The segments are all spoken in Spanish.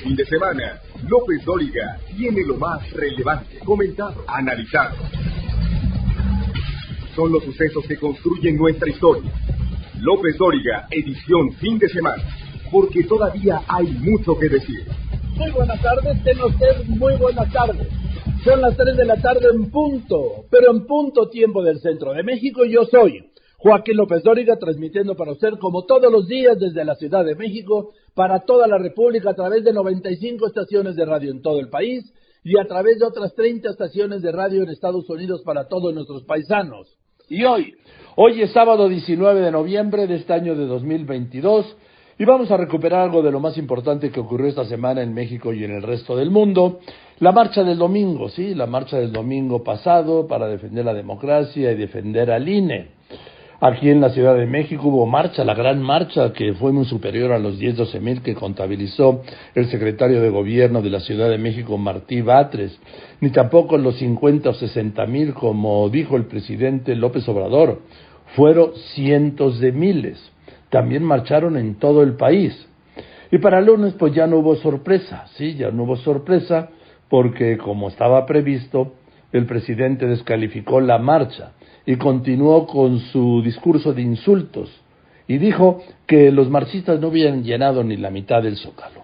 fin de semana, López Dóriga tiene lo más relevante, comentado, analizado. Son los sucesos que construyen nuestra historia. López Dóriga, edición fin de semana, porque todavía hay mucho que decir. Muy buenas tardes, tengan ustedes muy buenas tardes. Son las 3 de la tarde en punto, pero en punto tiempo del centro de México. Yo soy Joaquín López Dóriga, transmitiendo para usted como todos los días desde la Ciudad de México, para toda la República, a través de 95 estaciones de radio en todo el país y a través de otras 30 estaciones de radio en Estados Unidos para todos nuestros paisanos. Y hoy, hoy es sábado 19 de noviembre de este año de 2022 y vamos a recuperar algo de lo más importante que ocurrió esta semana en México y en el resto del mundo. La marcha del domingo, sí, la marcha del domingo pasado para defender la democracia y defender al INE. Aquí en la Ciudad de México hubo marcha, la gran marcha que fue muy superior a los 10, 12 mil que contabilizó el secretario de Gobierno de la Ciudad de México, Martí Batres, ni tampoco los 50 o 60 mil como dijo el presidente López Obrador. Fueron cientos de miles. También marcharon en todo el país. Y para el lunes pues ya no hubo sorpresa, sí, ya no hubo sorpresa porque como estaba previsto, el presidente descalificó la marcha y continuó con su discurso de insultos y dijo que los marxistas no habían llenado ni la mitad del zócalo.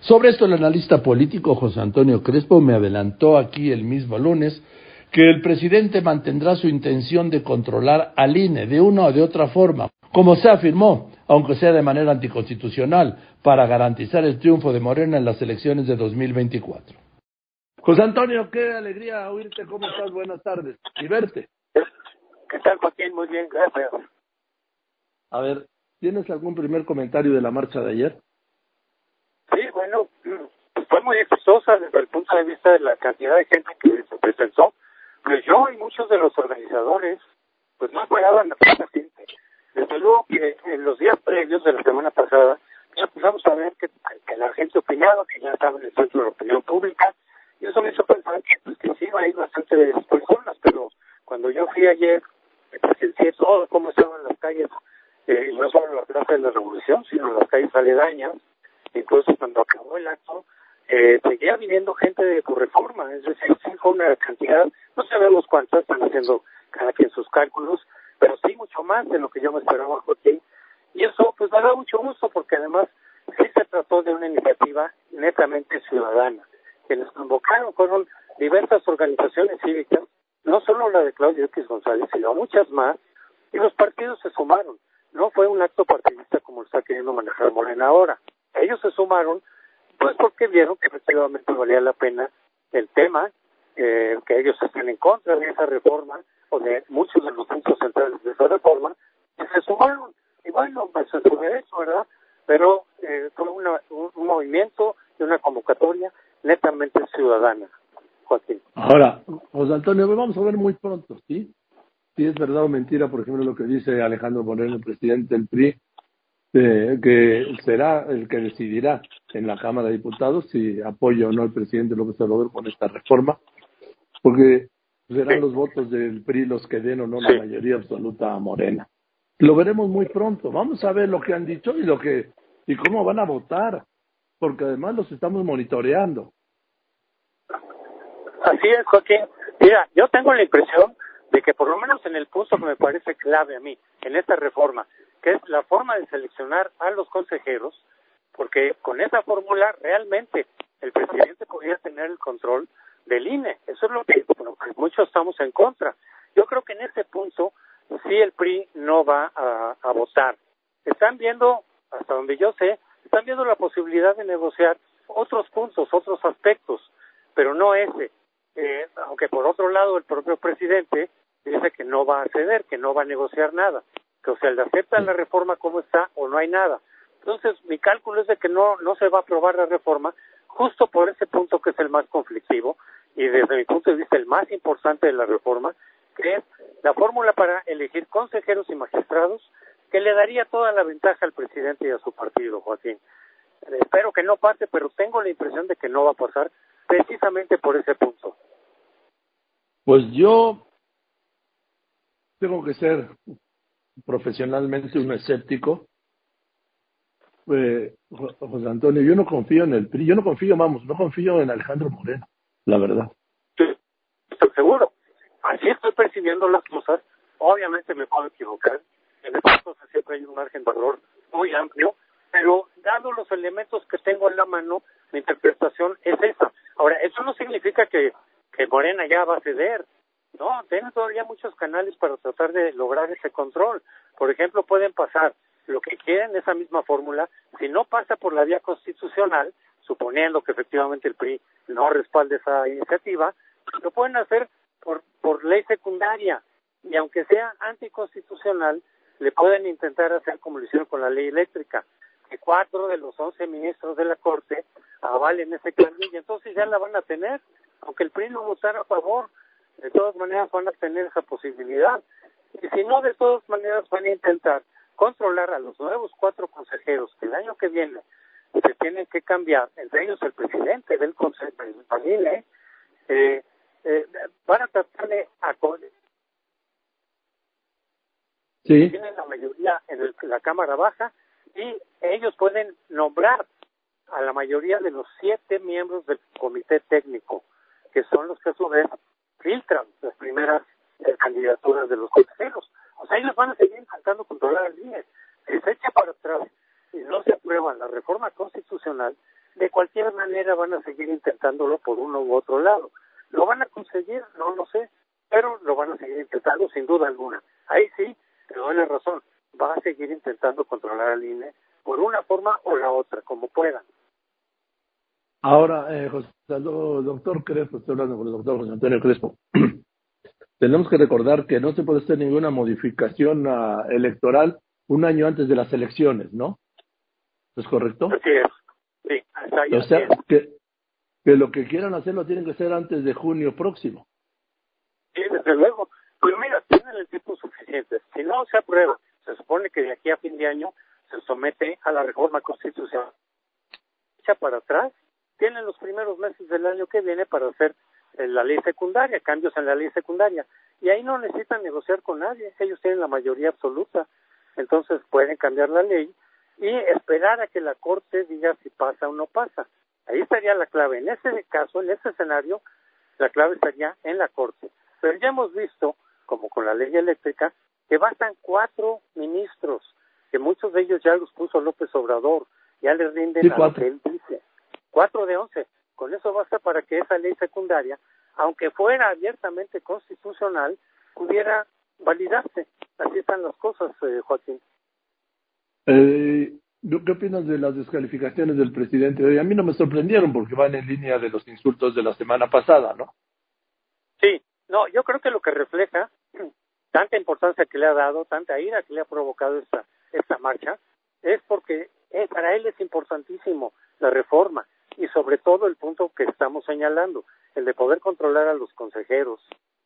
Sobre esto el analista político José Antonio Crespo me adelantó aquí el mismo lunes que el presidente mantendrá su intención de controlar al INE de una o de otra forma, como se afirmó, aunque sea de manera anticonstitucional, para garantizar el triunfo de Morena en las elecciones de 2024. José Antonio, qué alegría oírte, ¿cómo estás? Buenas tardes y verte. ¿Qué tal, Joaquín? Muy bien, gracias. A ver, ¿tienes algún primer comentario de la marcha de ayer? Sí, bueno, fue muy exitosa desde el punto de vista de la cantidad de gente que se presentó. Pues yo y muchos de los organizadores, pues no esperaban a tanta gente. Desde luego que en los días previos de la semana pasada, ya empezamos a ver que, que la gente opinaba, que ya estaba en el centro de la opinión pública, y eso me hizo pensar que, pues, que sí iba a ir bastante de personas, pero cuando yo fui ayer, presencié todo cómo estaban las calles, eh, no solo la Plaza de la Revolución, sino las calles aledañas. Incluso cuando acabó el acto, eh, seguía viniendo gente de tu reforma, es decir, sí fue una cantidad, no sabemos cuántas, están haciendo cada quien sus cálculos, pero sí mucho más de lo que yo me esperaba, Joaquín. Y eso pues me da mucho gusto porque además sí se trató de una iniciativa netamente ciudadana. Quienes convocaron fueron diversas organizaciones cívicas no solo la de Claudio X González, sino muchas más, y los partidos se sumaron. No fue un acto partidista como está queriendo manejar Morena ahora. Ellos se sumaron, pues porque vieron que efectivamente valía la pena el tema, eh, que ellos estén en contra de esa reforma, o de muchos de los puntos centrales de esa reforma, y se sumaron. Y bueno, pues es su derecho, ¿verdad? Pero eh, fue una, un, un movimiento y una convocatoria netamente ciudadana. Joaquín. Ahora, José Antonio, vamos a ver muy pronto, ¿sí? Si es verdad o mentira, por ejemplo, lo que dice Alejandro Moreno, el presidente del PRI, eh, que será el que decidirá en la Cámara de Diputados si apoya o no al presidente López Obrador con esta reforma, porque serán los votos del PRI los que den o no la mayoría absoluta a Morena. Lo veremos muy pronto. Vamos a ver lo que han dicho y lo que y cómo van a votar, porque además los estamos monitoreando. Así es, Joaquín. Mira, yo tengo la impresión de que por lo menos en el punto que me parece clave a mí, en esta reforma, que es la forma de seleccionar a los consejeros, porque con esa fórmula realmente el presidente podría tener el control del INE. Eso es lo que, muchos estamos en contra. Yo creo que en ese punto sí el PRI no va a votar. Están viendo, hasta donde yo sé, están viendo la posibilidad de negociar otros puntos, otros aspectos, pero no ese eh, aunque por otro lado el propio presidente dice que no va a ceder, que no va a negociar nada, que o sea, le aceptan la reforma como está o no hay nada. Entonces, mi cálculo es de que no, no se va a aprobar la reforma justo por ese punto que es el más conflictivo y desde mi punto de vista el más importante de la reforma, que es la fórmula para elegir consejeros y magistrados que le daría toda la ventaja al presidente y a su partido, Joaquín. espero que no pase, pero tengo la impresión de que no va a pasar precisamente por ese punto. Pues yo tengo que ser profesionalmente un escéptico, eh, José Antonio, yo no confío en el PRI, yo no confío, vamos, no confío en Alejandro Moreno, la verdad. estoy seguro. Así estoy percibiendo las cosas. Obviamente me puedo equivocar. En estas cosas siempre hay un margen de error muy amplio, pero dado los elementos que tengo en la mano, mi interpretación es esa. Ahora, eso no significa que, Morena ya va a ceder. No, tienen todavía muchos canales para tratar de lograr ese control. Por ejemplo, pueden pasar lo que quieren esa misma fórmula, si no pasa por la vía constitucional, suponiendo que efectivamente el PRI no respalde esa iniciativa, lo pueden hacer por, por ley secundaria y aunque sea anticonstitucional, le pueden intentar hacer como lo hicieron con la ley eléctrica, que cuatro de los once ministros de la Corte avalen ese cambio y entonces ya la van a tener, aunque el PRI no votara a favor, de todas maneras van a tener esa posibilidad. Y si no, de todas maneras van a intentar controlar a los nuevos cuatro consejeros que el año que viene se tienen que cambiar, entre ellos el presidente del Consejo del eh, eh, van a tratar de sí. tienen la mayoría en la Cámara Baja y ellos pueden nombrar a la mayoría de los siete miembros del comité técnico, que son los que a su vez filtran las primeras eh, candidaturas de los consejeros. O sea, ellos van a seguir intentando controlar el INE. Si se echa para atrás y no se aprueba la reforma constitucional, de cualquier manera van a seguir intentándolo por uno u otro lado. ¿Lo van a conseguir? No lo sé, pero lo van a seguir intentando sin duda alguna. Ahí sí, te doy la razón, va a seguir intentando controlar al INE por una forma o la otra, como puedan. Ahora, eh, José, doctor Crespo, estoy hablando con el doctor José Antonio Crespo. tenemos que recordar que no se puede hacer ninguna modificación uh, electoral un año antes de las elecciones, ¿no? ¿Es correcto? Así es. Sí, ahí, o sea, que, que lo que quieran hacer lo tienen que hacer antes de junio próximo. Sí, desde luego. Pues mira, tienen el tiempo suficiente. Si no se aprueba, se supone que de aquí a fin de año se somete a la reforma constitucional. Echa para atrás, tienen los primeros meses del año que viene para hacer en la ley secundaria, cambios en la ley secundaria. Y ahí no necesitan negociar con nadie, ellos tienen la mayoría absoluta. Entonces pueden cambiar la ley y esperar a que la Corte diga si pasa o no pasa. Ahí estaría la clave. En ese caso, en ese escenario, la clave estaría en la Corte. Pero ya hemos visto, como con la ley eléctrica, que bastan cuatro ministros, que muchos de ellos ya los puso López Obrador, ya les rinden a lo que él dice. Cuatro de once. Con eso basta para que esa ley secundaria, aunque fuera abiertamente constitucional, pudiera validarse. Así están las cosas, eh, Joaquín. Eh, ¿Qué opinas de las descalificaciones del presidente hoy? A mí no me sorprendieron porque van en línea de los insultos de la semana pasada, ¿no? Sí, no, yo creo que lo que refleja tanta importancia que le ha dado, tanta ira que le ha provocado esta, esta marcha, es porque eh, para él es importantísimo la reforma y sobre todo el punto que estamos señalando, el de poder controlar a los consejeros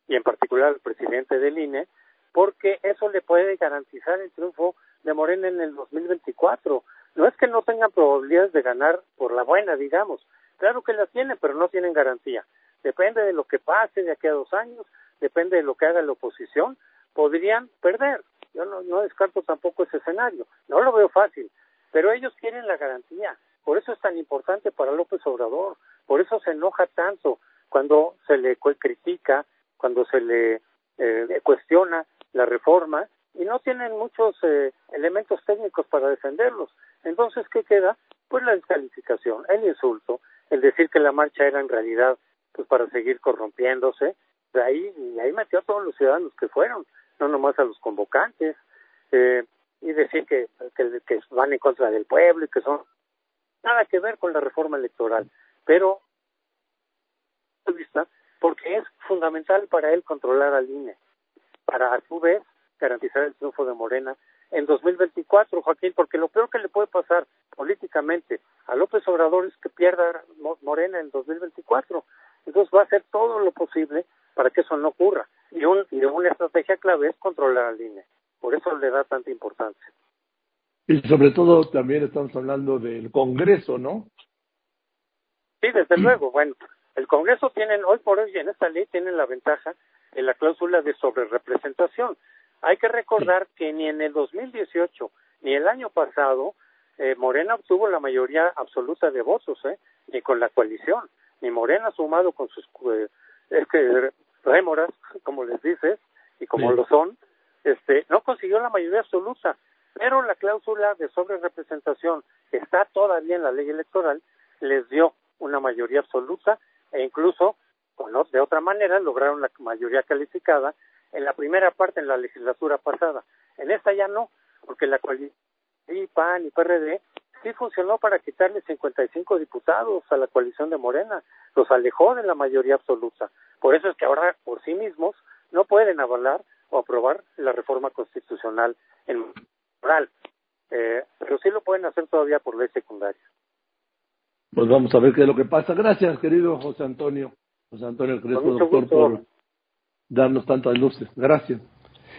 y en particular al presidente del INE, porque eso le puede garantizar el triunfo de Morena en el 2024. No es que no tengan probabilidades de ganar por la buena, digamos. Claro que las tienen, pero no tienen garantía. Depende de lo que pase de aquí a dos años, depende de lo que haga la oposición, podrían perder. Yo no, descarto tampoco ese escenario. No lo veo fácil, pero ellos quieren la garantía. Por eso es tan importante para López Obrador, por eso se enoja tanto cuando se le critica, cuando se le eh, cuestiona la reforma y no tienen muchos eh, elementos técnicos para defenderlos. Entonces, ¿qué queda? Pues la descalificación, el insulto, el decir que la marcha era en realidad pues para seguir corrompiéndose, de ahí, y ahí metió a todos los ciudadanos que fueron, no nomás a los convocantes, eh, y decir que, que, van en contra del pueblo y que son nada que ver con la reforma electoral, pero porque es fundamental para él controlar al INE, para a su vez garantizar el triunfo de Morena en 2024, Joaquín, porque lo peor que le puede pasar políticamente a López Obrador es que pierda Morena en 2024. Entonces va a hacer todo lo posible para que eso no ocurra. Y, un, y una estrategia clave es controlar al INE. Por eso le da tanta importancia. Y sobre todo también estamos hablando del Congreso, ¿no? Sí, desde luego. Bueno, el Congreso tienen, hoy por hoy en esta ley tienen la ventaja de la cláusula de sobrerepresentación. Hay que recordar que ni en el 2018 ni el año pasado eh, Morena obtuvo la mayoría absoluta de votos, ¿eh? Ni con la coalición, ni Morena sumado con sus eh, es que rémoras, como les dices, y como lo son, este, no consiguió la mayoría absoluta, pero la cláusula de sobrerepresentación que está todavía en la ley electoral les dio una mayoría absoluta e incluso, de otra manera, lograron la mayoría calificada en la primera parte en la legislatura pasada. En esta ya no, porque la coalición PAN y PRD sí funcionó para quitarle 55 diputados a la coalición de Morena, los alejó de la mayoría absoluta. Por eso es que ahora por sí mismos no pueden avalar o aprobar la reforma constitucional en moral, eh, pero sí lo pueden hacer todavía por ley secundaria. Pues vamos a ver qué es lo que pasa. Gracias, querido José Antonio. José Antonio Crespo, doctor, por darnos tantas luces. Gracias.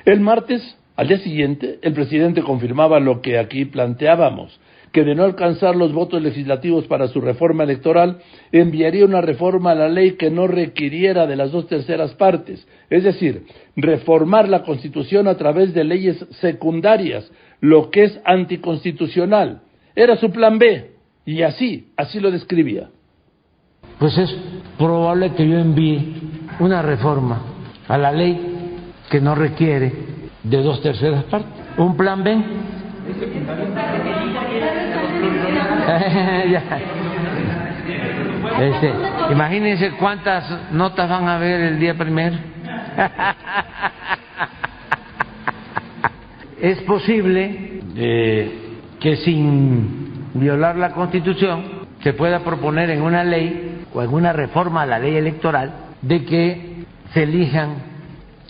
El martes, al día siguiente, el presidente confirmaba lo que aquí planteábamos, que de no alcanzar los votos legislativos para su reforma electoral, enviaría una reforma a la ley que no requiriera de las dos terceras partes, es decir, reformar la Constitución a través de leyes secundarias, lo que es anticonstitucional. Era su plan B, y así, así lo describía. Pues es probable que yo envíe una reforma a la ley que no requiere de dos terceras partes. Un plan B. este, imagínense cuántas notas van a ver el día primero. es posible eh, que sin violar la Constitución, se pueda proponer en una ley o en una reforma a la ley electoral de que se elijan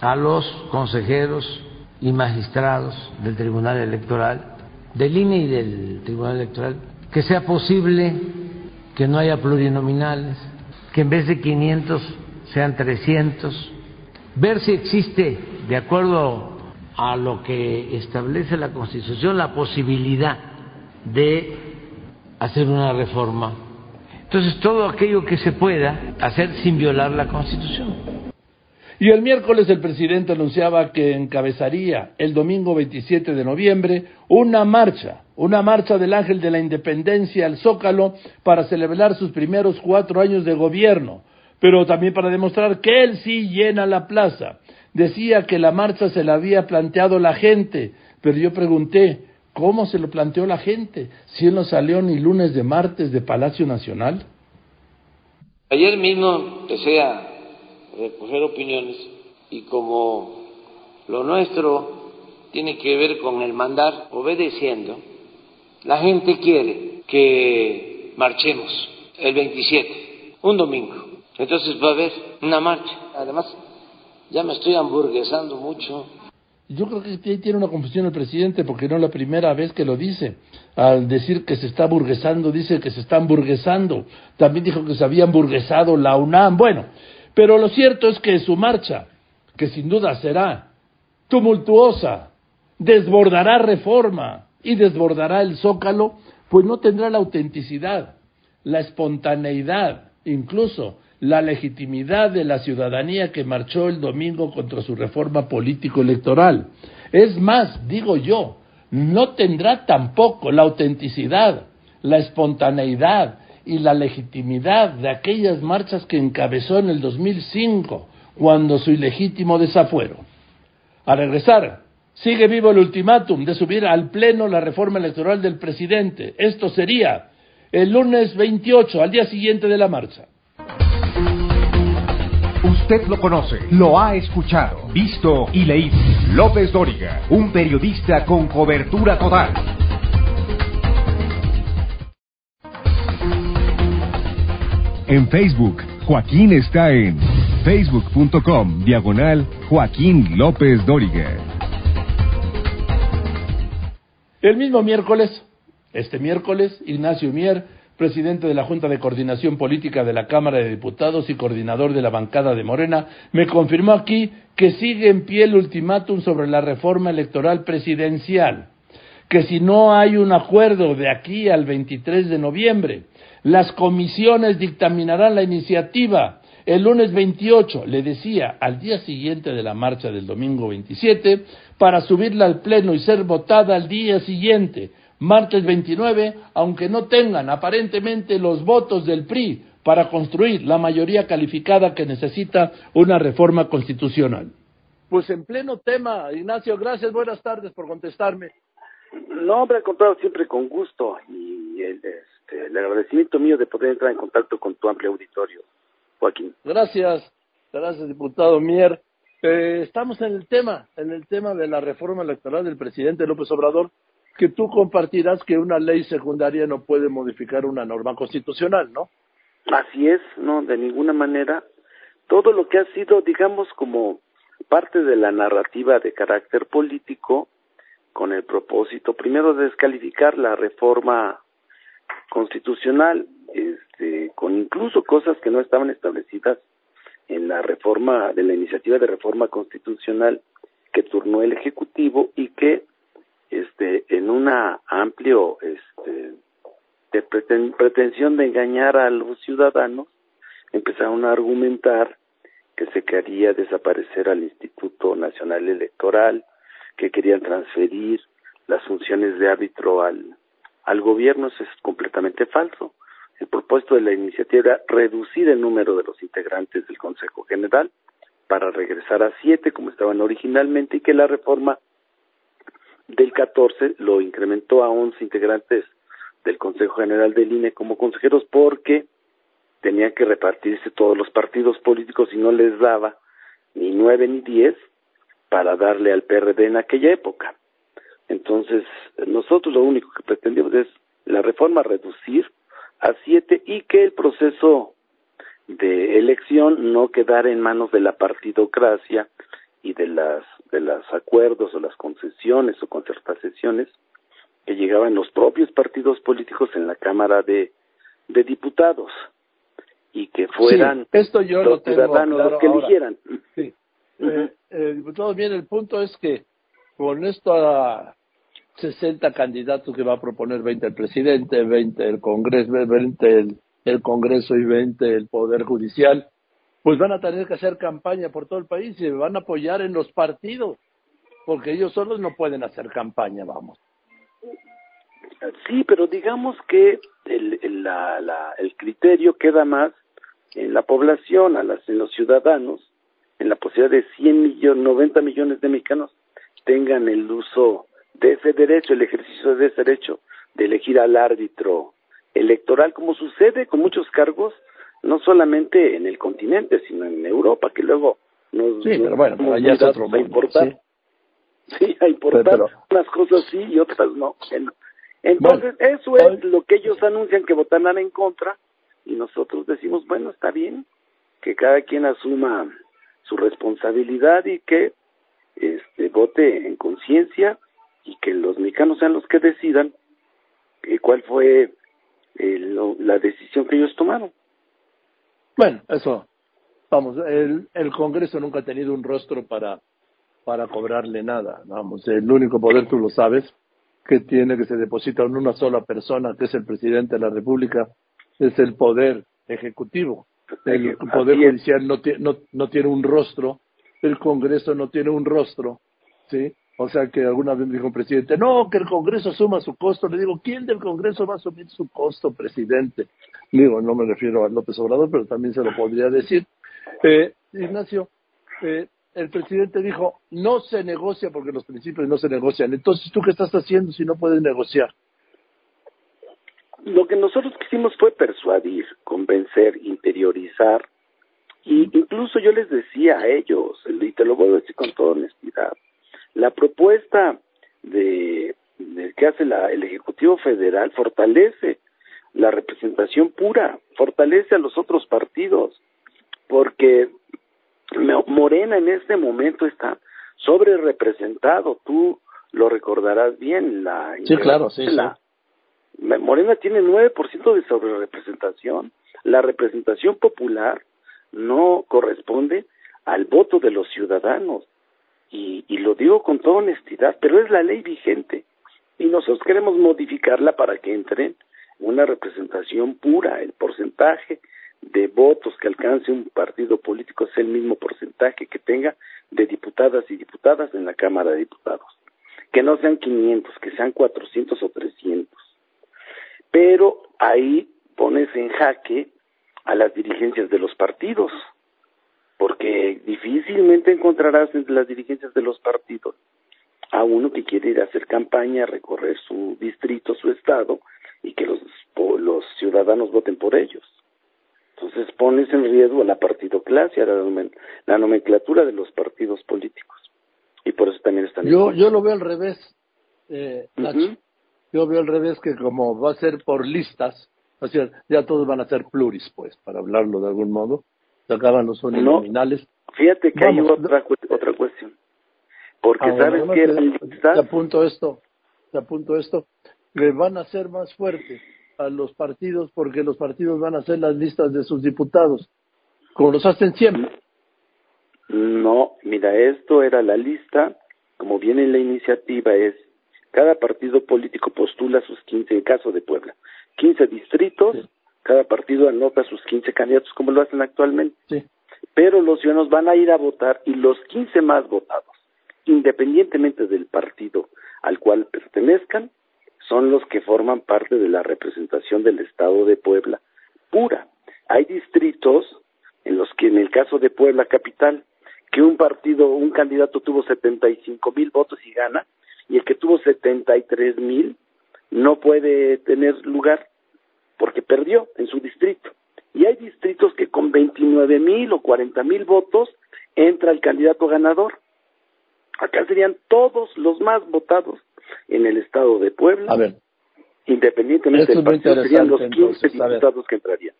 a los consejeros y magistrados del Tribunal Electoral, del INE y del Tribunal Electoral, que sea posible que no haya plurinominales, que en vez de 500 sean 300, ver si existe, de acuerdo a lo que establece la Constitución, la posibilidad de hacer una reforma. Entonces, todo aquello que se pueda hacer sin violar la Constitución. Y el miércoles el presidente anunciaba que encabezaría el domingo 27 de noviembre una marcha, una marcha del Ángel de la Independencia al Zócalo para celebrar sus primeros cuatro años de gobierno, pero también para demostrar que él sí llena la plaza. Decía que la marcha se la había planteado la gente, pero yo pregunté, ¿Cómo se lo planteó la gente? Si él no salió ni lunes de martes de Palacio Nacional. Ayer mismo a recoger opiniones y como lo nuestro tiene que ver con el mandar obedeciendo, la gente quiere que marchemos el 27, un domingo. Entonces va a haber una marcha. Además, ya me estoy hamburguesando mucho yo creo que tiene una confusión el presidente porque no es la primera vez que lo dice. Al decir que se está burguesando, dice que se está hamburguesando. También dijo que se había hamburguesado la UNAM. Bueno, pero lo cierto es que su marcha, que sin duda será tumultuosa, desbordará reforma y desbordará el zócalo, pues no tendrá la autenticidad, la espontaneidad, incluso la legitimidad de la ciudadanía que marchó el domingo contra su reforma político-electoral. Es más, digo yo, no tendrá tampoco la autenticidad, la espontaneidad y la legitimidad de aquellas marchas que encabezó en el 2005, cuando su ilegítimo desafuero. A regresar, sigue vivo el ultimátum de subir al Pleno la reforma electoral del presidente. Esto sería el lunes 28, al día siguiente de la marcha. Usted lo conoce, lo ha escuchado, visto y leído. López Dóriga, un periodista con cobertura total. En Facebook, Joaquín está en facebook.com diagonal Joaquín López Dóriga. El mismo miércoles, este miércoles, Ignacio Mier presidente de la Junta de Coordinación Política de la Cámara de Diputados y coordinador de la bancada de Morena, me confirmó aquí que sigue en pie el ultimátum sobre la reforma electoral presidencial, que si no hay un acuerdo de aquí al 23 de noviembre, las comisiones dictaminarán la iniciativa el lunes 28, le decía, al día siguiente de la marcha del domingo 27, para subirla al Pleno y ser votada al día siguiente, martes 29, aunque no tengan aparentemente los votos del PRI para construir la mayoría calificada que necesita una reforma constitucional. Pues en pleno tema, Ignacio, gracias, buenas tardes por contestarme. No, hombre, al contrario, siempre con gusto y el, este, el agradecimiento mío de poder entrar en contacto con tu amplio auditorio, Joaquín. Gracias, gracias, diputado Mier. Eh, estamos en el tema, en el tema de la reforma electoral del presidente López Obrador, que tú compartirás que una ley secundaria no puede modificar una norma constitucional, ¿no? Así es, no, de ninguna manera. Todo lo que ha sido, digamos, como parte de la narrativa de carácter político, con el propósito, primero, de descalificar la reforma constitucional, este, con incluso cosas que no estaban establecidas en la reforma de la iniciativa de reforma constitucional que turnó el ejecutivo y que este en una amplio este de pretensión de engañar a los ciudadanos empezaron a argumentar que se quería desaparecer al Instituto Nacional Electoral, que querían transferir las funciones de árbitro al, al gobierno, eso es completamente falso. El propósito de la iniciativa era reducir el número de los integrantes del Consejo General para regresar a siete como estaban originalmente y que la reforma del 14 lo incrementó a once integrantes del Consejo General del INE como consejeros porque tenían que repartirse todos los partidos políticos y no les daba ni nueve ni diez para darle al PRD en aquella época. Entonces, nosotros lo único que pretendíamos es la reforma reducir a siete y que el proceso de elección no quedara en manos de la partidocracia y de las de los acuerdos o las concesiones o concertaciones que llegaban los propios partidos políticos en la Cámara de, de Diputados y que fueran esto yo los lo ciudadanos los que eligieran. Sí. eh, eh, diputado, bien, el punto es que con esto a 60 candidatos que va a proponer 20 el presidente, 20 el Congreso, 20 el, Congreso y 20 el Poder Judicial, pues van a tener que hacer campaña por todo el país y van a apoyar en los partidos, porque ellos solos no pueden hacer campaña, vamos. Sí, pero digamos que el, el, la, la, el criterio queda más en la población, a las, en los ciudadanos, en la posibilidad de 100 millones, 90 millones de mexicanos tengan el uso de ese derecho, el ejercicio de ese derecho de elegir al árbitro electoral, como sucede con muchos cargos, no solamente en el continente, sino en Europa, que luego nos, Sí, pero bueno, nos allá es otro a mundo, importar. sí. Sí, a importar Pero- unas cosas sí y otras no. Bueno, Entonces, eso hoy- es lo que ellos anuncian que votarán en contra y nosotros decimos, bueno, está bien, que cada quien asuma su responsabilidad y que este vote en conciencia y que los mexicanos sean los que decidan eh, cuál fue eh, lo- la decisión que ellos tomaron. Bueno, eso, vamos, el, el Congreso nunca ha tenido un rostro para, para cobrarle nada, vamos, el único poder, tú lo sabes, que tiene que se deposita en una sola persona, que es el presidente de la República, es el poder ejecutivo. El poder judicial no, no, no tiene un rostro, el Congreso no tiene un rostro, ¿sí? O sea que alguna vez me dijo el presidente, no, que el Congreso asuma su costo. Le digo, ¿quién del Congreso va a asumir su costo, presidente? Digo, no me refiero a López Obrador, pero también se lo podría decir. Eh, Ignacio, eh, el presidente dijo, no se negocia porque los principios no se negocian. Entonces, ¿tú qué estás haciendo si no puedes negociar? Lo que nosotros quisimos fue persuadir, convencer, interiorizar, y incluso yo les decía a ellos, y te lo voy a decir con toda honestidad, la propuesta de, de que hace la, el Ejecutivo Federal fortalece la representación pura, fortalece a los otros partidos, porque Morena en este momento está sobre representado, tú lo recordarás bien, la Sí, claro, sí, sí. Morena tiene 9% de sobrerepresentación. La representación popular no corresponde al voto de los ciudadanos. Y, y lo digo con toda honestidad, pero es la ley vigente. Y nosotros queremos modificarla para que entre una representación pura. El porcentaje de votos que alcance un partido político es el mismo porcentaje que tenga de diputadas y diputadas en la Cámara de Diputados. que no sean 500, que sean 400 o 300. Pero ahí pones en jaque a las dirigencias de los partidos, porque difícilmente encontrarás entre las dirigencias de los partidos a uno que quiere ir a hacer campaña, recorrer su distrito, su estado, y que los, los ciudadanos voten por ellos. Entonces pones en riesgo a la partidoclasia, la, la nomenclatura de los partidos políticos. Y por eso también están... Yo, yo lo veo al revés, eh, Yo veo al revés que como va a ser por listas, o sea, ya todos van a ser pluris, pues, para hablarlo de algún modo. Se acaban los uninominales. fíjate que hay otra, otra cuestión. Porque ah, sabes que te, apunto esto, te apunto esto, que van a ser más fuertes a los partidos porque los partidos van a hacer las listas de sus diputados, como los hacen siempre. No, mira, esto era la lista, como viene en la iniciativa, es cada partido político postula sus 15, en caso de Puebla, 15 distritos, cada partido anota sus 15 candidatos, como lo hacen actualmente. Sí. Pero los ciudadanos van a ir a votar y los 15 más votados, independientemente del partido al cual pertenezcan, son los que forman parte de la representación del Estado de Puebla pura. Hay distritos en los que, en el caso de Puebla Capital, que un partido, un candidato tuvo 75 mil votos y gana, y el que tuvo 73 mil no puede tener lugar porque perdió en su distrito. Y hay distritos que con 29 mil o 40 mil votos entra el candidato ganador. Acá serían todos los más votados en el estado de Puebla. A ver. Independientemente del partido, serían los 15 diputados que entrarían.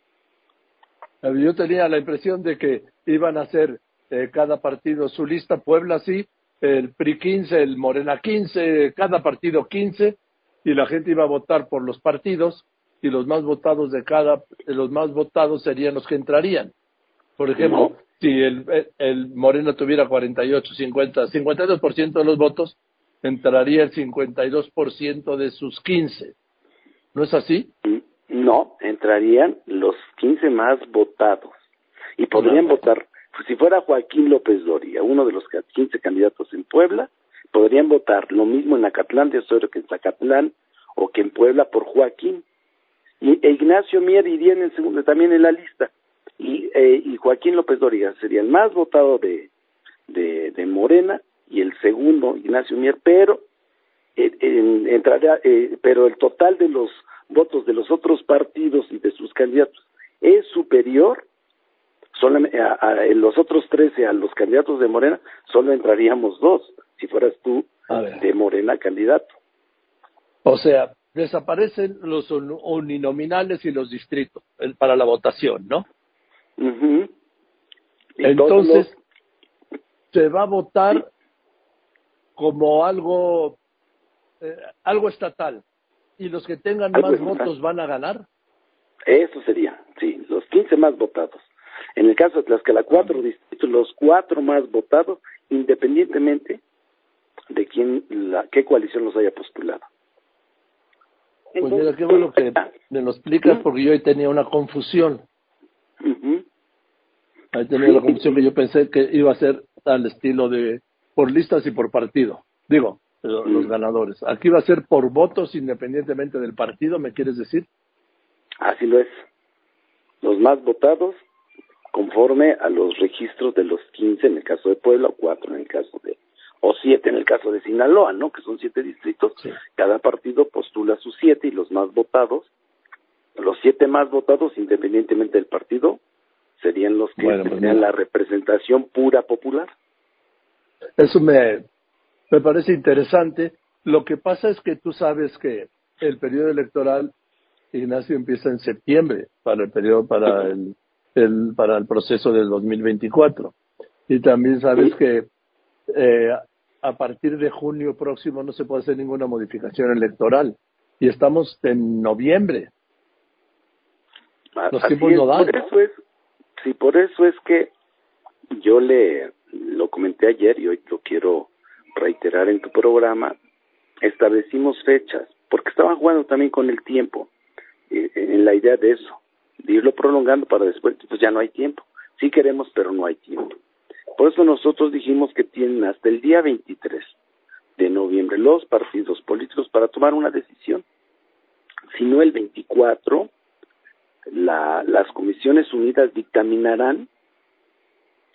Yo tenía la impresión de que iban a hacer eh, cada partido su lista, Puebla sí, el PRI 15, el Morena 15, cada partido 15, y la gente iba a votar por los partidos, y los más votados de cada, los más votados serían los que entrarían. Por ejemplo, si el, el Morena tuviera 48, 50, 52% de los votos, entraría el 52% de sus 15. ¿No es así? No, entrarían los 15 más votados. Y podrían votar, pues, si fuera Joaquín López Doria, uno de los 15 candidatos en Puebla, podrían votar lo mismo en Acatlán de Osorio que en Zacatlán o que en Puebla por Joaquín. Y e Ignacio Mier iría en el segundo, también en la lista. Y, eh, y Joaquín López Doria sería el más votado de, de, de Morena y el segundo Ignacio Mier, pero eh, entraría, eh, pero el total de los votos de los otros partidos y de sus candidatos es superior solamente a, los otros 13 a los candidatos de Morena, solo entraríamos dos, si fueras tú de Morena candidato. O sea, desaparecen los uninominales y los distritos para la votación, ¿no? Entonces, se va a votar como algo, eh, algo estatal y los que tengan más votos van a ganar. Eso sería, sí, los 15 más votados. En el caso de Tlaxcala, cuatro distritos, los cuatro más votados, independientemente de quién, la, qué coalición los haya postulado. Pues mira, qué bueno que me lo explicas porque yo ahí tenía una confusión. Ahí tenía la confusión que yo pensé que iba a ser al estilo de por listas y por partido. Digo, los mm. ganadores. Aquí va a ser por votos independientemente del partido, ¿me quieres decir? Así lo es. Los más votados conforme a los registros de los 15 en el caso de Puebla o 4 en el caso de o 7 en el caso de Sinaloa, ¿no? Que son siete distritos. Cada partido postula sus siete y los más votados, los siete más votados independientemente del partido, serían los que pues tendrían la representación pura popular. Eso me, me parece interesante. Lo que pasa es que tú sabes que el periodo electoral, Ignacio, empieza en septiembre para el periodo, para el, el para el proceso del 2024. Y también sabes que eh, a partir de junio próximo no se puede hacer ninguna modificación electoral. Y estamos en noviembre. Los tiempos no dan. Por eso es, sí, por eso es que yo le lo comenté ayer y hoy lo quiero reiterar en tu programa, establecimos fechas, porque estaban jugando también con el tiempo, eh, en la idea de eso, de irlo prolongando para después, pues ya no hay tiempo. Sí queremos, pero no hay tiempo. Por eso nosotros dijimos que tienen hasta el día 23 de noviembre los partidos políticos para tomar una decisión. Si no el 24, la, las comisiones unidas dictaminarán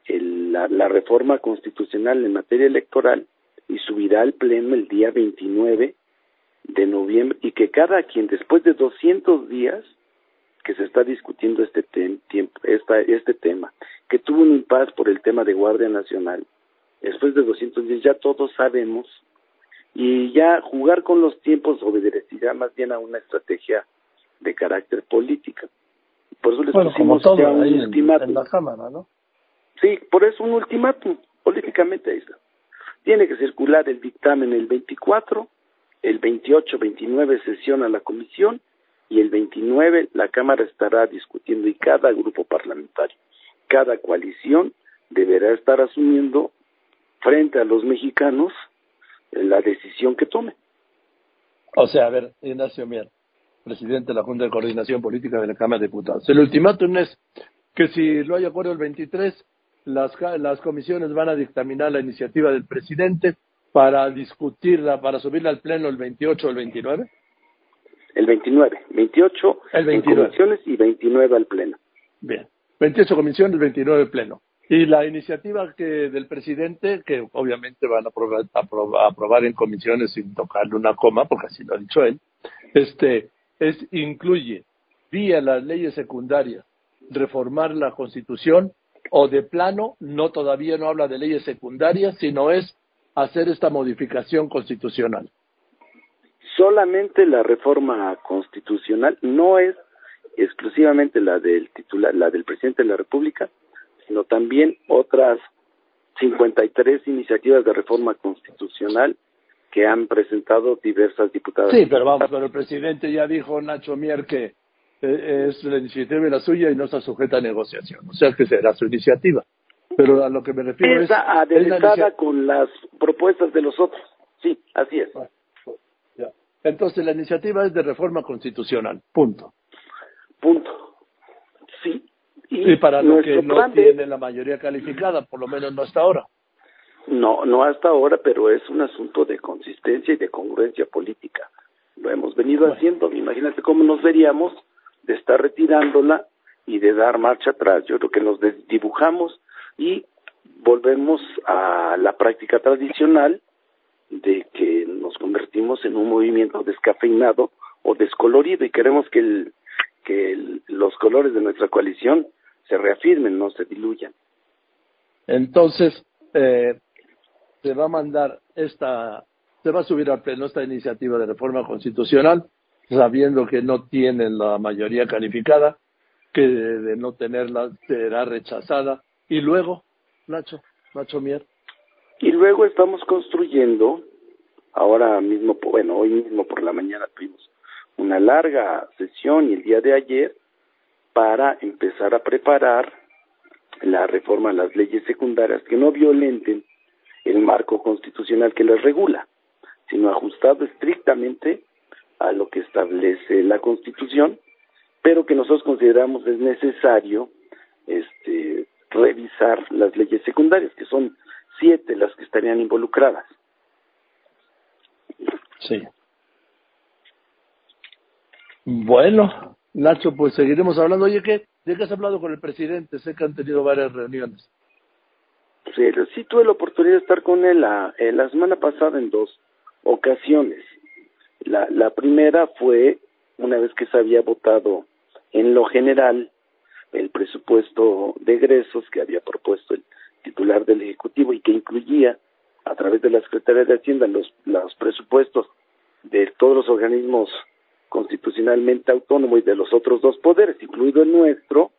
el, la, la reforma constitucional en materia electoral y subirá al pleno el día 29 de noviembre y que cada quien después de 200 días que se está discutiendo este tiempo esta, este tema que tuvo un impas por el tema de Guardia Nacional después de 200 días ya todos sabemos y ya jugar con los tiempos obedecerá más bien a una estrategia de carácter política. Por eso les bueno, pusimos como todo, un ahí en, ultimátum. en la Cámara, ¿no? sí por eso un ultimátum políticamente ahí está. Tiene que circular el dictamen el 24 el 28-29 sesiona la comisión y el 29 la Cámara estará discutiendo y cada grupo parlamentario, cada coalición deberá estar asumiendo frente a los mexicanos la decisión que tome. O sea, a ver, Ignacio Mier, presidente de la Junta de Coordinación Política de la Cámara de Diputados. El ultimátum es que si no hay acuerdo el 23, las, las comisiones van a dictaminar la iniciativa del presidente para discutirla, para subirla al pleno el 28 o el 29? El 29, 28 el 29. en comisiones y 29 al pleno. Bien, 28 comisiones, 29 pleno. Y la iniciativa que del presidente, que obviamente van a aprobar, aprobar, aprobar en comisiones sin tocarle una coma, porque así lo ha dicho él, este, es, incluye vía las leyes secundarias reformar la constitución o de plano no todavía no habla de leyes secundarias, sino es hacer esta modificación constitucional? Solamente la reforma constitucional no es exclusivamente la del titular, la del presidente de la República, sino también otras 53 iniciativas de reforma constitucional que han presentado diversas diputadas. Sí, pero vamos, pero el presidente ya dijo, Nacho Mier, que eh, es la iniciativa la suya y no está sujeta a negociación. O sea, que será su iniciativa pero a lo que me refiero Esa es... adelantada es con las propuestas de los otros. Sí, así es. Bueno. Entonces la iniciativa es de reforma constitucional, punto. Punto. Sí. Y, y para lo que no tiene la mayoría calificada, por lo menos no hasta ahora. No, no hasta ahora, pero es un asunto de consistencia y de congruencia política. Lo hemos venido bueno. haciendo. Imagínate cómo nos veríamos de estar retirándola y de dar marcha atrás. Yo creo que nos dibujamos y volvemos a la práctica tradicional de que nos convertimos en un movimiento descafeinado o descolorido y queremos que el, que los colores de nuestra coalición se reafirmen, no se diluyan. Entonces, eh, se va a mandar esta, se va a subir al pleno esta iniciativa de reforma constitucional, sabiendo que no tiene la mayoría calificada, que de no tenerla será rechazada y luego, Nacho, Nacho Mier. Y luego estamos construyendo, ahora mismo, bueno, hoy mismo por la mañana tuvimos una larga sesión y el día de ayer para empezar a preparar la reforma a las leyes secundarias que no violenten el marco constitucional que las regula, sino ajustado estrictamente a lo que establece la Constitución, pero que nosotros consideramos es necesario este revisar las leyes secundarias, que son siete las que estarían involucradas. Sí. Bueno, Nacho, pues seguiremos hablando. Oye, ¿qué? ¿de qué has hablado con el presidente? Sé que han tenido varias reuniones. Sí, sí tuve la oportunidad de estar con él la, eh, la semana pasada en dos ocasiones. La, la primera fue una vez que se había votado en lo general el presupuesto de egresos que había propuesto el titular del Ejecutivo y que incluía a través de la Secretaría de Hacienda los, los presupuestos de todos los organismos constitucionalmente autónomos y de los otros dos poderes, incluido el nuestro,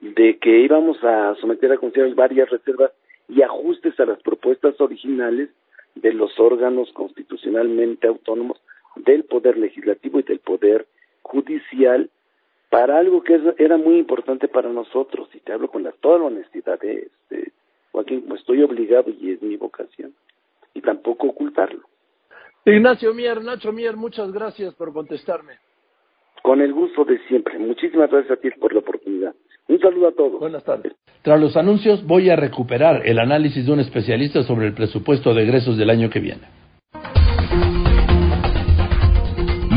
de que íbamos a someter a consideración varias reservas y ajustes a las propuestas originales de los órganos constitucionalmente autónomos del Poder Legislativo y del Poder Judicial para algo que era muy importante para nosotros, y te hablo con la, toda la honestidad, de este, Joaquín, como estoy obligado y es mi vocación, y tampoco ocultarlo. Ignacio Mier, Nacho Mier, muchas gracias por contestarme. Con el gusto de siempre. Muchísimas gracias a ti por la oportunidad. Un saludo a todos. Buenas tardes. Tras los anuncios, voy a recuperar el análisis de un especialista sobre el presupuesto de egresos del año que viene.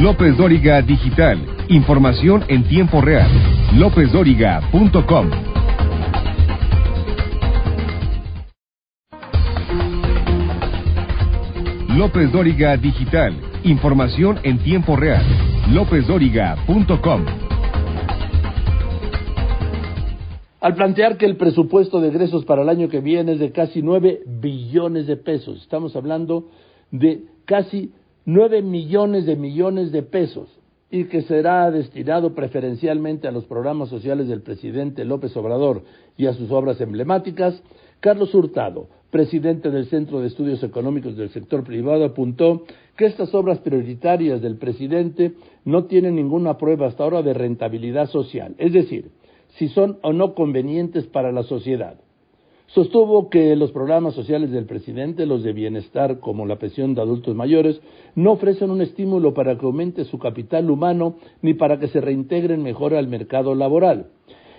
López Dóriga Digital. Información en tiempo real. LópezDóriga.com. López Dóriga Digital. Información en tiempo real. LópezDóriga.com. Al plantear que el presupuesto de egresos para el año que viene es de casi 9 billones de pesos, estamos hablando de casi 9 millones de millones de pesos y que será destinado preferencialmente a los programas sociales del presidente López Obrador y a sus obras emblemáticas, Carlos Hurtado, presidente del Centro de Estudios Económicos del Sector Privado, apuntó que estas obras prioritarias del presidente no tienen ninguna prueba hasta ahora de rentabilidad social, es decir, si son o no convenientes para la sociedad. Sostuvo que los programas sociales del presidente, los de bienestar como la pensión de adultos mayores, no ofrecen un estímulo para que aumente su capital humano ni para que se reintegren mejor al mercado laboral.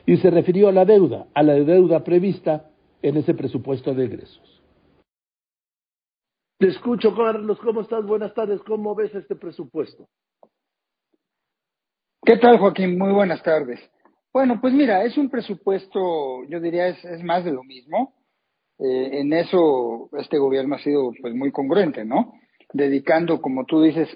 Y se refirió a la deuda, a la deuda prevista en ese presupuesto de egresos. Te escucho, Carlos. ¿Cómo estás? Buenas tardes. ¿Cómo ves este presupuesto? ¿Qué tal, Joaquín? Muy buenas tardes. Bueno, pues mira, es un presupuesto, yo diría, es, es más de lo mismo. Eh, en eso este gobierno ha sido pues muy congruente, ¿no? Dedicando, como tú dices,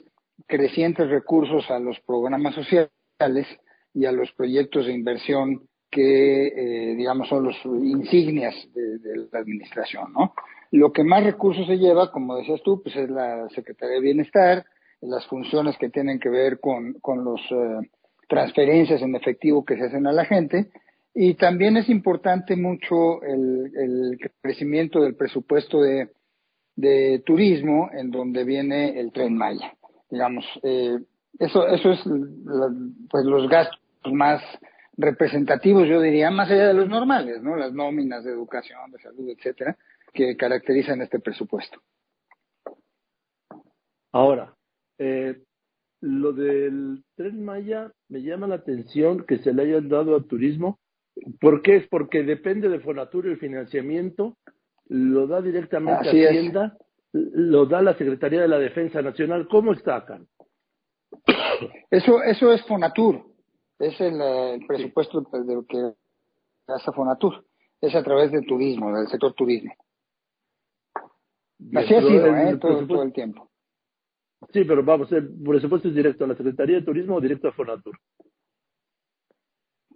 crecientes recursos a los programas sociales y a los proyectos de inversión que, eh, digamos, son los insignias de, la administración, ¿no? Lo que más recursos se lleva, como decías tú, pues es la Secretaría de Bienestar, las funciones que tienen que ver con, con los eh, transferencias en efectivo que se hacen a la gente. Y también es importante mucho el, el crecimiento del presupuesto de, de, turismo, en donde viene el tren Maya. Digamos, eh, eso, eso es pues los gastos más representativos, yo diría, más allá de los normales, ¿no? Las nóminas de educación, de salud, etcétera, que caracterizan este presupuesto. Ahora, eh, lo del tren Maya me llama la atención que se le haya dado a turismo. ¿Por qué? Es porque depende de Fonatur el financiamiento, lo da directamente a Hacienda, lo da la Secretaría de la Defensa Nacional. ¿Cómo está acá? Eso, eso es Fonatur, es el, presupuesto de lo que hace Fonatur, es a través del turismo, del sector turismo. Así ha sido, ¿eh? todo el tiempo. Sí, pero vamos, el presupuesto es directo a la Secretaría de Turismo o directo a Fonatur.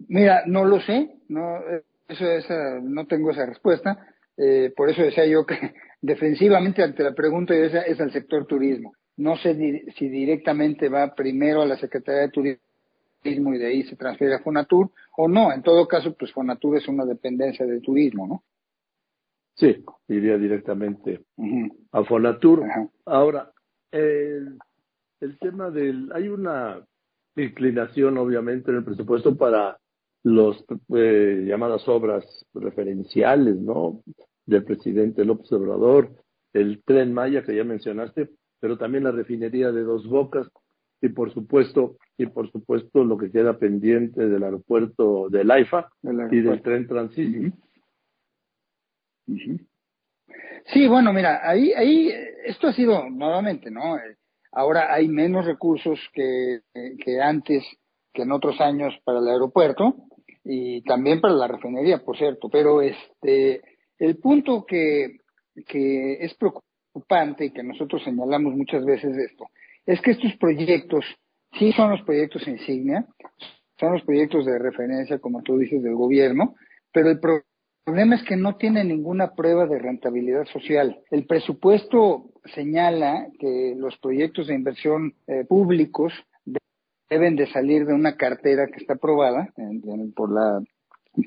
Mira, no lo sé, no, eso, esa, no tengo esa respuesta. Eh, por eso decía yo que defensivamente ante la pregunta esa es al sector turismo. No sé si directamente va primero a la Secretaría de Turismo y de ahí se transfiere a Fonatur o no. En todo caso, pues Fonatur es una dependencia de turismo, ¿no? Sí, iría directamente a Fonatur. Ahora, el, el tema del... Hay una inclinación, obviamente, en el presupuesto para los eh, llamadas obras referenciales, ¿no? Del presidente López Obrador, el tren Maya que ya mencionaste, pero también la refinería de Dos Bocas y por supuesto y por supuesto lo que queda pendiente del aeropuerto de Laifa y del tren Transísmico. Sí, bueno, mira, ahí, ahí, esto ha sido nuevamente, ¿no? Ahora hay menos recursos que, que antes, que en otros años para el aeropuerto y también para la refinería, por cierto. Pero este, el punto que, que es preocupante y que nosotros señalamos muchas veces esto, es que estos proyectos sí son los proyectos insignia, son los proyectos de referencia, como tú dices, del gobierno, pero el el problema es que no tiene ninguna prueba de rentabilidad social. El presupuesto señala que los proyectos de inversión eh, públicos deben de salir de una cartera que está aprobada por la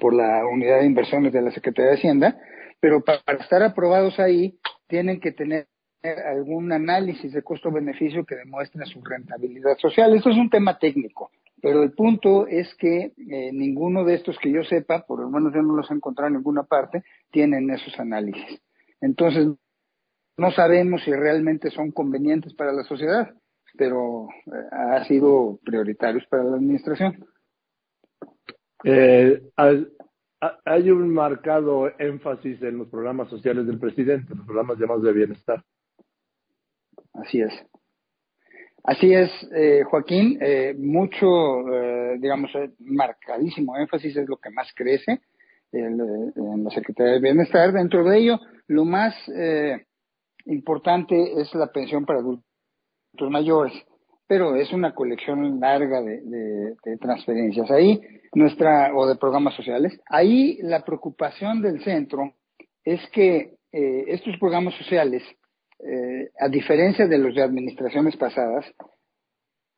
por la unidad de inversiones de la Secretaría de Hacienda, pero para, estar aprobados ahí tienen que tener algún análisis de costo-beneficio que demuestre su rentabilidad social. Esto es un tema técnico. Pero el punto es que eh, ninguno de estos que yo sepa, por lo menos yo no los he encontrado en ninguna parte, tienen esos análisis. Entonces, no sabemos si realmente son convenientes para la sociedad, pero eh, ha sido prioritarios para la administración. Eh, hay un marcado énfasis en los programas sociales del presidente, los programas llamados de bienestar. Así es. Así es, eh, Joaquín, eh, mucho, eh, digamos, marcadísimo énfasis es lo que más crece en, la Secretaría de Bienestar. Dentro de ello, lo más importante es la pensión para adultos mayores, pero es una colección larga de, transferencias. Ahí, nuestra, o de programas sociales, ahí la preocupación del centro es que estos programas sociales eh, a diferencia de los de administraciones pasadas,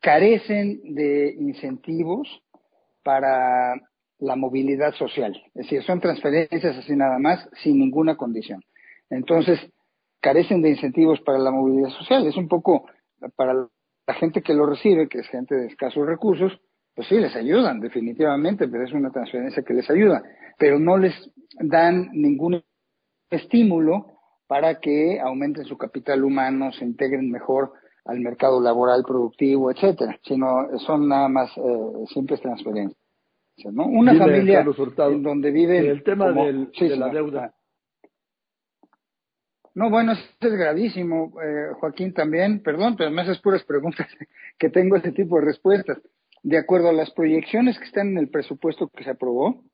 carecen de incentivos para la movilidad social. Es decir, son transferencias así nada más, sin ninguna condición. Entonces, carecen de incentivos para la movilidad social. Es un poco para la gente que lo recibe, que es gente de escasos recursos, pues sí, les ayudan, definitivamente, pero es una transferencia que les ayuda, pero no les dan ningún estímulo para que aumenten su capital humano, se integren mejor al mercado laboral productivo, etcétera, sino son nada más eh, simples transferencias. ¿no? Una familia en donde vive el tema de la deuda. No, bueno, eso es gravísimo, eh, Joaquín, también. Perdón, pero me haces puras preguntas que tengo ese tipo de respuestas. De acuerdo a las proyecciones que están en el presupuesto que se aprobó,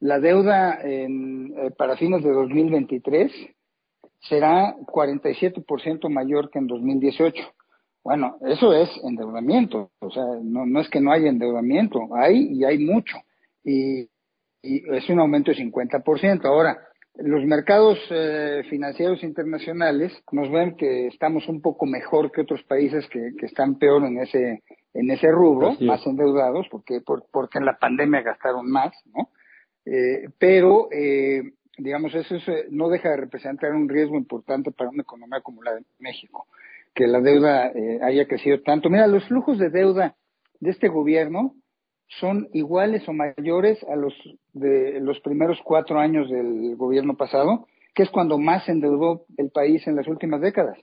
la deuda en, eh, para fines de 2023 será 47% mayor que en 2018. Bueno, eso es endeudamiento, o sea, no, no es que no haya endeudamiento, hay y hay mucho, y, es un aumento de 50%. Ahora, los mercados eh, financieros internacionales nos ven que estamos un poco mejor que otros países que, que están peor en ese en ese rubro, más endeudados, porque porque en la pandemia gastaron más, ¿no? Eh, pero eh, digamos, eso eh, no deja de representar un riesgo importante para una economía como la de México, que la deuda eh, haya crecido tanto. Mira, los flujos de deuda de este gobierno son iguales o mayores a los de los primeros cuatro años del gobierno pasado, que es cuando más se endeudó el país en las últimas décadas.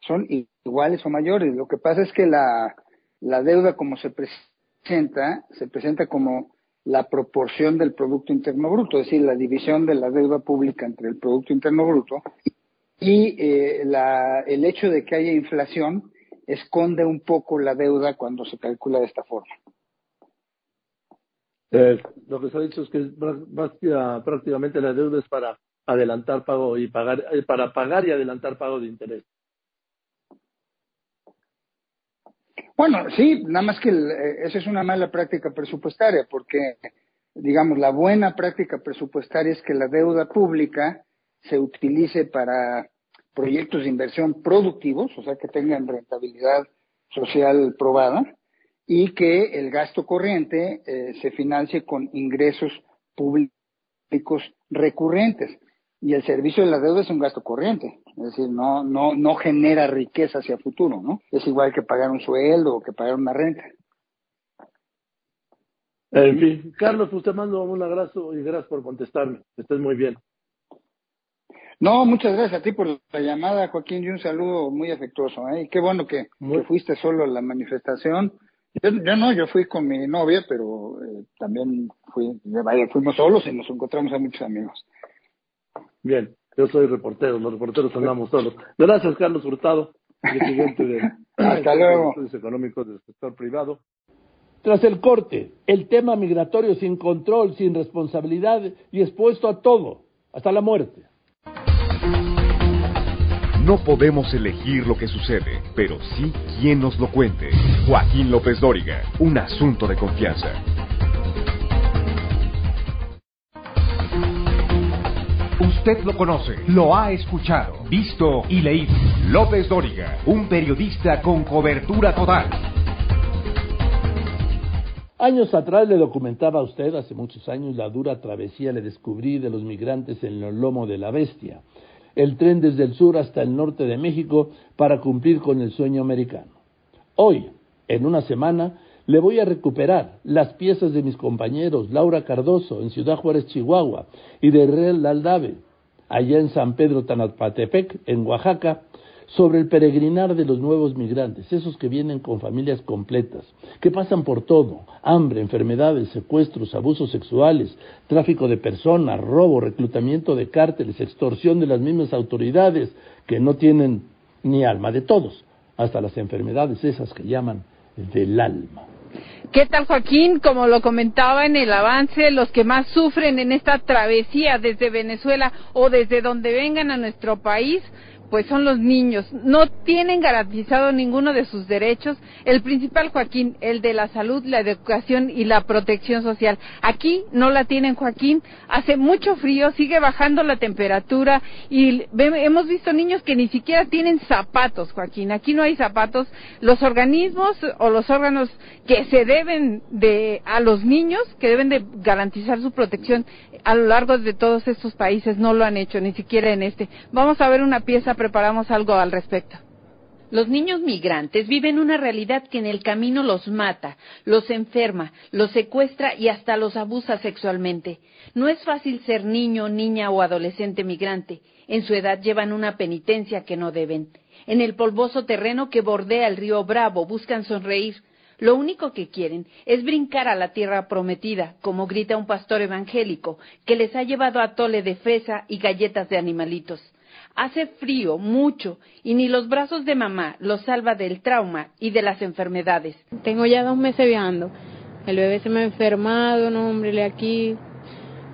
Son iguales o mayores. Lo que pasa es que la, la deuda como se presenta, se presenta como la proporción del Producto Interno Bruto, es decir, la división de la deuda pública entre el Producto Interno Bruto y eh, la, el hecho de que haya inflación esconde un poco la deuda cuando se calcula de esta forma. Eh, lo que se ha dicho es que prácticamente la deuda es para adelantar pago y pagar, eh, para pagar y adelantar pago de interés. Bueno, sí, nada más que eh, esa es una mala práctica presupuestaria, porque, digamos, la buena práctica presupuestaria es que la deuda pública se utilice para proyectos de inversión productivos, o sea, que tengan rentabilidad social probada, y que el gasto corriente eh, se financie con ingresos públicos recurrentes. Y el servicio de la deuda es un gasto corriente, es decir, no, no, no genera riqueza hacia futuro, ¿no? Es igual que pagar un sueldo o que pagar una renta. En fin, Carlos, pues mando un abrazo y gracias por contestarme. Estés muy bien. No, muchas gracias a ti por la llamada, Joaquín, y un saludo muy afectuoso. ¿eh? Qué bueno que, fuiste solo a la manifestación. Yo, no, yo fui con mi novia, pero eh, también fui, vaya, fuimos solos y nos encontramos a muchos amigos. Bien, yo soy reportero, los reporteros andamos solos. Gracias, Carlos Hurtado, presidente de luego. estudios económicos del sector privado. Tras el corte, el tema migratorio sin control, sin responsabilidad y expuesto a todo, hasta la muerte. No podemos elegir lo que sucede, pero sí quién nos lo cuente. Joaquín López Dóriga, un asunto de confianza. Usted lo conoce, lo ha escuchado, visto y leído. López Dóriga, un periodista con cobertura total. Años atrás le documentaba a usted, hace muchos años, la dura travesía le descubrí de los migrantes en el lomo de la bestia, el tren desde el sur hasta el norte de México para cumplir con el sueño americano. Hoy, en una semana, le voy a recuperar las piezas de mis compañeros Laura Cardoso en Ciudad Juárez, Chihuahua, y de Real Aldave, allá en San Pedro Tanapatepec, en Oaxaca, sobre el peregrinar de los nuevos migrantes, esos que vienen con familias completas, que pasan por todo, hambre, enfermedades, secuestros, abusos sexuales, tráfico de personas, robo, reclutamiento de cárteles, extorsión de las mismas autoridades, que no tienen ni alma de todos, hasta las enfermedades esas que llaman del alma. ¿Qué tal, Joaquín? Como lo comentaba en el avance, los que más sufren en esta travesía desde Venezuela o desde donde vengan a nuestro país pues son los niños. No tienen garantizado ninguno de sus derechos. El principal, Joaquín, el de la salud, la educación y la protección social. Aquí no la tienen, Joaquín. Hace mucho frío, sigue bajando la temperatura y hemos visto niños que ni siquiera tienen zapatos, Joaquín. Aquí no hay zapatos. Los organismos o los órganos que se deben de a los niños, que deben de garantizar su protección a lo largo de todos estos países, no lo han hecho, ni siquiera en este. Vamos a ver una pieza preparamos algo al respecto. Los niños migrantes viven una realidad que en el camino los mata, los enferma, los secuestra y hasta los abusa sexualmente. No es fácil ser niño, niña o adolescente migrante. En su edad llevan una penitencia que no deben. En el polvoso terreno que bordea el río Bravo buscan sonreír. Lo único que quieren es brincar a la tierra prometida, como grita un pastor evangélico, que les ha llevado a tole de fresa y galletas de animalitos. Hace frío, mucho, y ni los brazos de mamá los salva del trauma y de las enfermedades. Tengo ya dos meses viajando. El bebé se me ha enfermado, no, hombre, aquí.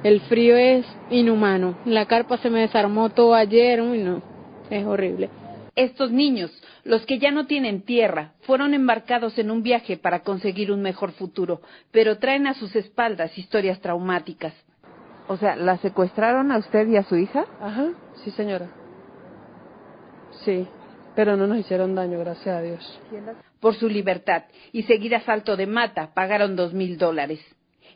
El frío es inhumano. La carpa se me desarmó todo ayer, uy, no, es horrible. Estos niños, los que ya no tienen tierra, fueron embarcados en un viaje para conseguir un mejor futuro, pero traen a sus espaldas historias traumáticas. O sea, ¿la secuestraron a usted y a su hija? Ajá, sí señora. Sí, pero no nos hicieron daño, gracias a Dios. Por su libertad y seguir a salto de mata, pagaron dos mil dólares.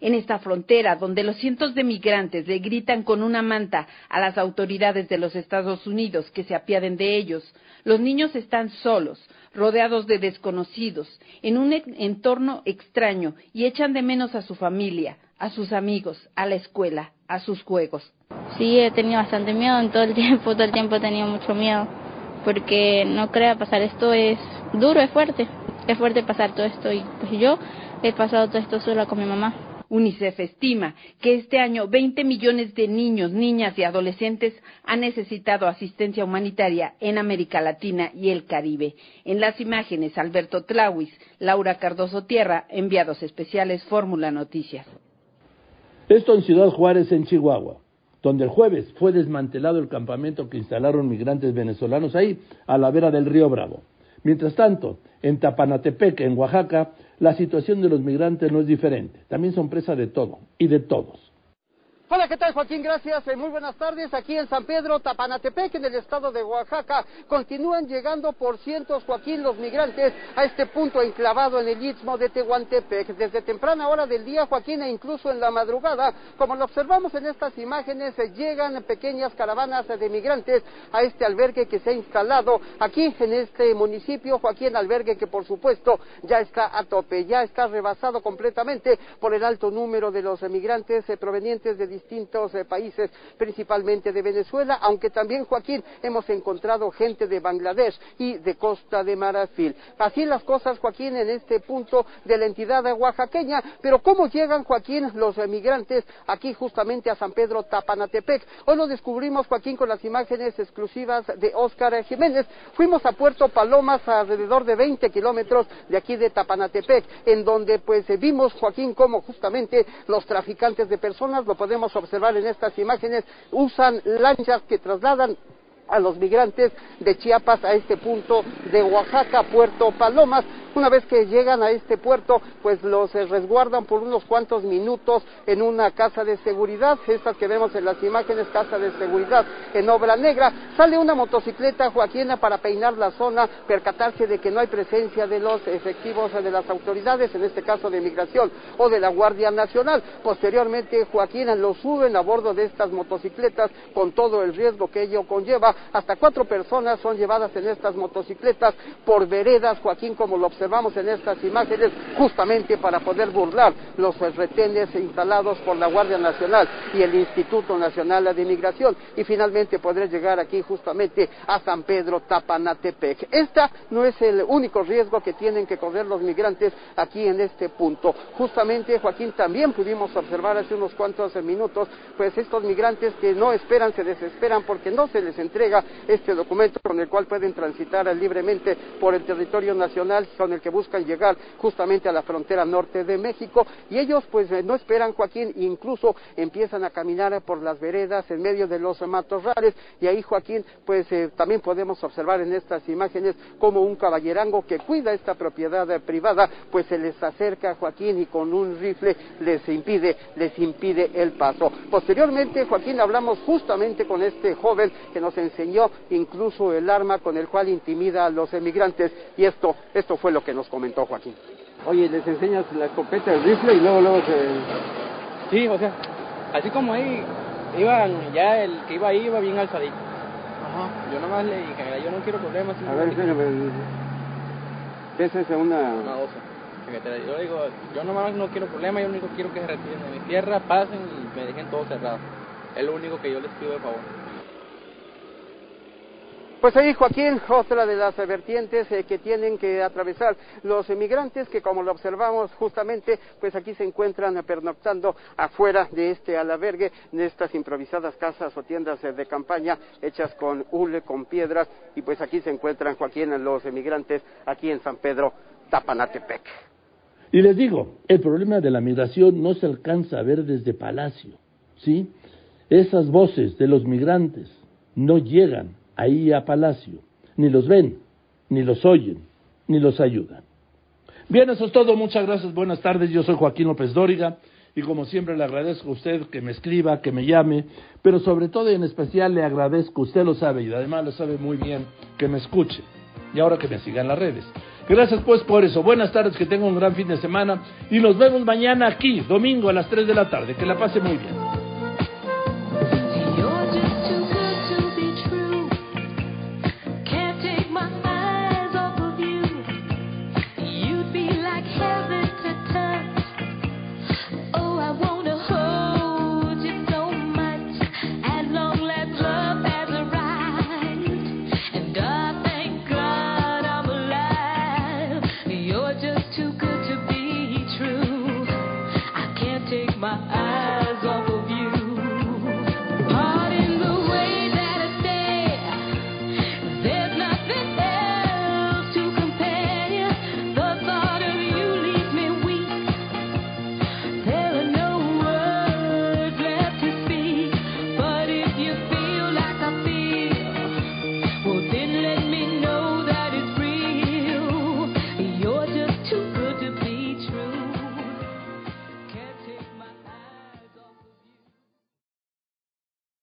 En esta frontera, donde los cientos de migrantes le gritan con una manta a las autoridades de los Estados Unidos que se apiaden de ellos, los niños están solos, rodeados de desconocidos, en un entorno extraño y echan de menos a su familia, a sus amigos, a la escuela, a sus juegos. Sí, he tenido bastante miedo en todo el tiempo, todo el tiempo he tenido mucho miedo porque no crea pasar esto es duro, es fuerte, es fuerte pasar todo esto y pues yo he pasado todo esto sola con mi mamá. UNICEF estima que este año 20 millones de niños, niñas y adolescentes han necesitado asistencia humanitaria en América Latina y el Caribe. En las imágenes, Alberto Tlawis, Laura Cardoso Tierra, enviados especiales Fórmula Noticias. Esto en Ciudad Juárez, en Chihuahua donde el jueves fue desmantelado el campamento que instalaron migrantes venezolanos ahí, a la vera del río Bravo. Mientras tanto, en Tapanatepec, en Oaxaca, la situación de los migrantes no es diferente. También son presa de todo y de todos. Hola, ¿qué tal Joaquín? Gracias. Eh, muy buenas tardes. Aquí en San Pedro, Tapanatepec, en el estado de Oaxaca, continúan llegando por cientos, Joaquín, los migrantes a este punto enclavado en el istmo de Tehuantepec. Desde temprana hora del día, Joaquín, e incluso en la madrugada, como lo observamos en estas imágenes, eh, llegan pequeñas caravanas de migrantes a este albergue que se ha instalado aquí en este municipio, Joaquín, albergue que por supuesto ya está a tope, ya está rebasado completamente por el alto número de los migrantes eh, provenientes de distintos eh, países, principalmente de Venezuela, aunque también, Joaquín, hemos encontrado gente de Bangladesh y de Costa de Marfil. Así las cosas, Joaquín, en este punto de la entidad oaxaqueña. Pero ¿cómo llegan, Joaquín, los emigrantes aquí justamente a San Pedro Tapanatepec? Hoy lo descubrimos, Joaquín, con las imágenes exclusivas de Óscar Jiménez. Fuimos a Puerto Palomas, alrededor de 20 kilómetros de aquí de Tapanatepec, en donde pues vimos, Joaquín, cómo justamente los traficantes de personas, lo podemos observar en estas imágenes, usan lanchas que trasladan a los migrantes de Chiapas a este punto de Oaxaca, Puerto Palomas, una vez que llegan a este puerto, pues los eh, resguardan por unos cuantos minutos en una casa de seguridad, estas que vemos en las imágenes, casa de seguridad en obra negra. Sale una motocicleta Joaquina para peinar la zona, percatarse de que no hay presencia de los efectivos de las autoridades, en este caso de migración o de la Guardia Nacional. Posteriormente, Joaquina lo suben a bordo de estas motocicletas con todo el riesgo que ello conlleva hasta cuatro personas son llevadas en estas motocicletas por veredas, Joaquín, como lo observamos en estas imágenes, justamente para poder burlar los retenes instalados por la Guardia Nacional y el Instituto Nacional de Inmigración y finalmente poder llegar aquí justamente a San Pedro Tapanatepec. Esta no es el único riesgo que tienen que correr los migrantes aquí en este punto. Justamente, Joaquín, también pudimos observar hace unos cuantos minutos, pues estos migrantes que no esperan, se desesperan porque no se les entrega este documento con el cual pueden transitar libremente por el territorio nacional, con el que buscan llegar justamente a la frontera norte de México. Y ellos, pues, eh, no esperan, Joaquín, incluso empiezan a caminar por las veredas en medio de los matorrales. Y ahí, Joaquín, pues, eh, también podemos observar en estas imágenes como un caballerango que cuida esta propiedad eh, privada, pues se les acerca, Joaquín, y con un rifle les impide, les impide el paso. Posteriormente, Joaquín, hablamos justamente con este joven que nos enseñó incluso el arma con el cual intimida a los emigrantes y esto, esto fue lo que nos comentó Joaquín. Oye, les enseñas la escopeta, el rifle y luego luego se... Sí, o sea, así como ahí iban, ya el que iba ahí iba bien alzadito. Ajá. Yo nomás le dije, yo no quiero problemas. A ver, espérame. ¿Qué es esa? Una... Una osa. Yo digo, yo nomás no quiero problemas, yo único quiero que se retiren de mi tierra, pasen y me dejen todo cerrado. Es lo único que yo les pido de favor. Pues ahí, Joaquín, otra de las vertientes eh, que tienen que atravesar los emigrantes que, como lo observamos justamente, pues aquí se encuentran pernoctando afuera de este albergue, de estas improvisadas casas o tiendas eh, de campaña hechas con hule, con piedras, y pues aquí se encuentran, Joaquín, los emigrantes aquí en San Pedro, Tapanatepec. Y les digo, el problema de la migración no se alcanza a ver desde Palacio, ¿sí? Esas voces de los migrantes no llegan ahí a Palacio, ni los ven, ni los oyen, ni los ayudan. Bien, eso es todo. Muchas gracias. Buenas tardes. Yo soy Joaquín López Dóriga y como siempre le agradezco a usted que me escriba, que me llame, pero sobre todo y en especial le agradezco, usted lo sabe y además lo sabe muy bien, que me escuche y ahora que me siga en las redes. Gracias pues por eso. Buenas tardes, que tenga un gran fin de semana y nos vemos mañana aquí, domingo a las 3 de la tarde. Que la pase muy bien.